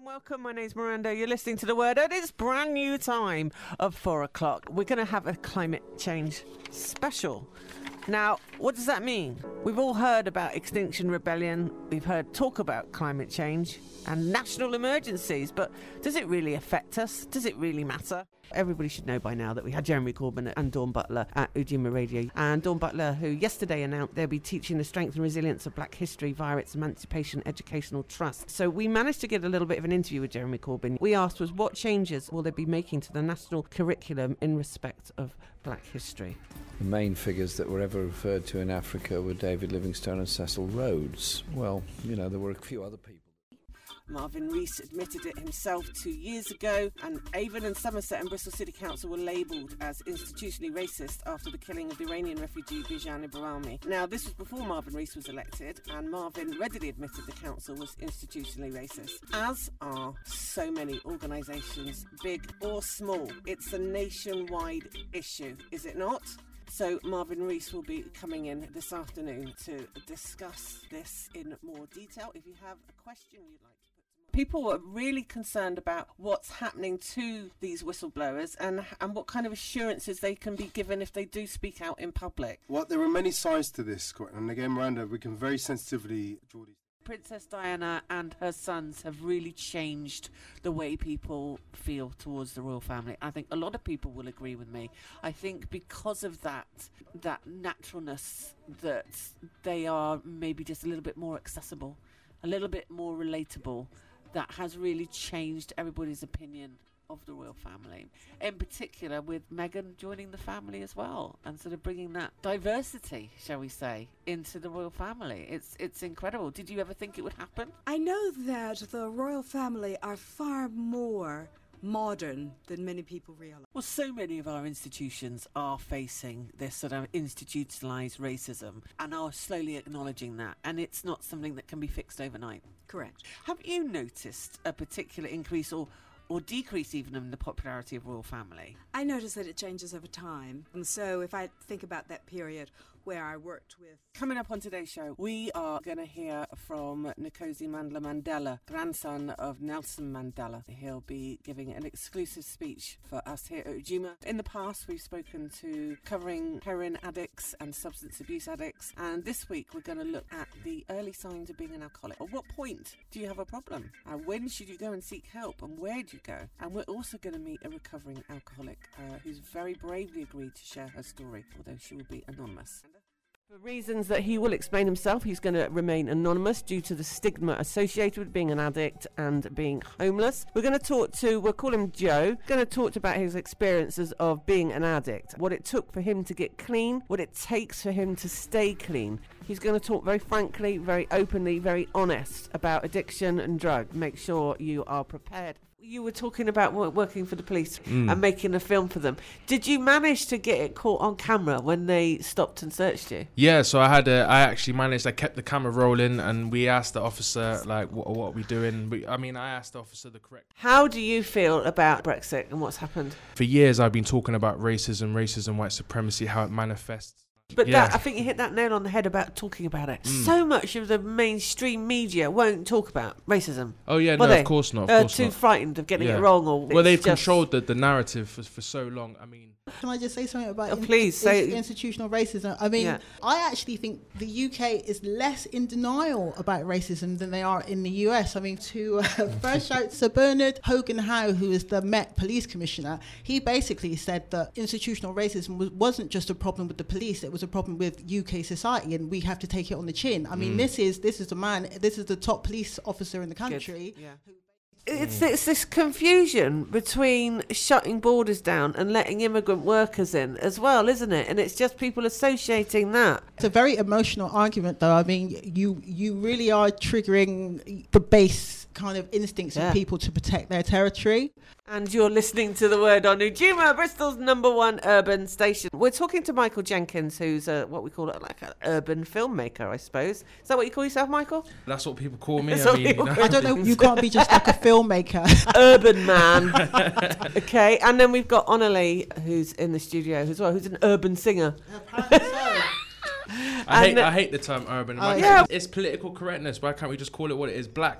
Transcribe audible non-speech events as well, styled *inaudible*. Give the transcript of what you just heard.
and welcome. My name's Miranda. You're listening to The Word at its brand new time of four o'clock. We're going to have a climate change special. Now, what does that mean? We've all heard about Extinction Rebellion, we've heard talk about climate change and national emergencies, but does it really affect us? Does it really matter? Everybody should know by now that we had Jeremy Corbyn and Dawn Butler at Ujima Radio. And Dawn Butler, who yesterday announced they'll be teaching the strength and resilience of black history via its Emancipation Educational Trust. So we managed to get a little bit of an interview with Jeremy Corbyn. We asked was what changes will they be making to the national curriculum in respect of black history? The main figures that were ever referred to in Africa were David Livingstone and Cecil Rhodes. Well, you know, there were a few other people. Marvin Rees admitted it himself two years ago, and Avon and Somerset and Bristol City Council were labelled as institutionally racist after the killing of the Iranian refugee Bijan Ibrahimi. Now, this was before Marvin Rees was elected, and Marvin readily admitted the council was institutionally racist, as are so many organisations, big or small. It's a nationwide issue, is it not? So, Marvin Rees will be coming in this afternoon to discuss this in more detail. If you have a question you'd like to People are really concerned about what's happening to these whistleblowers and and what kind of assurances they can be given if they do speak out in public. Well, there are many sides to this, and again, Miranda, we can very sensitively draw these. Princess Diana and her sons have really changed the way people feel towards the royal family. I think a lot of people will agree with me. I think because of that, that naturalness, that they are maybe just a little bit more accessible, a little bit more relatable, that has really changed everybody's opinion of the royal family. In particular, with Meghan joining the family as well, and sort of bringing that diversity, shall we say, into the royal family. It's it's incredible. Did you ever think it would happen? I know that the royal family are far more modern than many people realize. Well, so many of our institutions are facing this sort of institutionalized racism and are slowly acknowledging that, and it's not something that can be fixed overnight. Correct. Have you noticed a particular increase or or decrease even in the popularity of royal family? I notice that it changes over time. And so if I think about that period where I worked with. Coming up on today's show, we are going to hear from Nkosi Mandla Mandela, grandson of Nelson Mandela. He'll be giving an exclusive speech for us here at Ujima. In the past, we've spoken to covering heroin addicts and substance abuse addicts, and this week we're going to look at the early signs of being an alcoholic. At what point do you have a problem? And when should you go and seek help? And where do you go? And we're also going to meet a recovering alcoholic uh, who's very bravely agreed to share her story, although she will be anonymous. For reasons that he will explain himself, he's going to remain anonymous due to the stigma associated with being an addict and being homeless. We're going to talk to, we'll call him Joe, going to talk about his experiences of being an addict, what it took for him to get clean, what it takes for him to stay clean. He's going to talk very frankly, very openly, very honest about addiction and drug. Make sure you are prepared you were talking about working for the police Mm. and making a film for them. Did you manage to get it caught on camera when they stopped and searched you? Yeah, so I had a, I actually managed. I kept the camera rolling, and we asked the officer like, "What, what are we doing?" We, I mean, I asked the officer the correct. How do you feel about Brexit and what's happened? For years, I've been talking about racism, racism, white supremacy, how it manifests. But Yeah. that, I think you hit that nail on the head about talking about it. Mm. So much of the mainstream media won't talk about racism. Oh yeah, no, they? of course not. Of Uh, too not. frightened of getting Yeah. it wrong, or well, they've controlled the, the narrative for, for so long. I mean, Can I just say something about Oh, please, say- institutional racism? I mean, Yeah. I actually think the UK is less in denial about racism than they are in the US. I mean, to uh, *laughs* first shout Sir Bernard Hogan Howe, who is the Met Police Commissioner, he basically said that institutional racism was, wasn't just a problem with the police; it was a problem with UK society, and we have to take it on the chin. I mean, Mm. this is this is the man, this is the top police officer in the country. Yeah. It's, mm. it's this confusion between shutting borders down and letting immigrant workers in as well, isn't it? And it's just people associating that. It's a very emotional argument, though. I mean, you you really are triggering the base kind of instincts Yeah. of people to protect their territory. And you're listening to the word on Ujima, Bristol's number one urban station. We're talking to Michael Jenkins, who's a, what we call it, like an urban filmmaker, I suppose. Is that what you call yourself, Michael? that's what people call me. I mean, you know. I don't know. You can't be just like a *laughs* filmmaker. *laughs* urban man. *laughs* okay, and then we've got Onali, who's in the studio as well, who's an urban singer. *laughs* I hate, And- I hate the term urban. Oh, Why yeah. can't- It's political correctness. Why can't we just call it what it is? Black.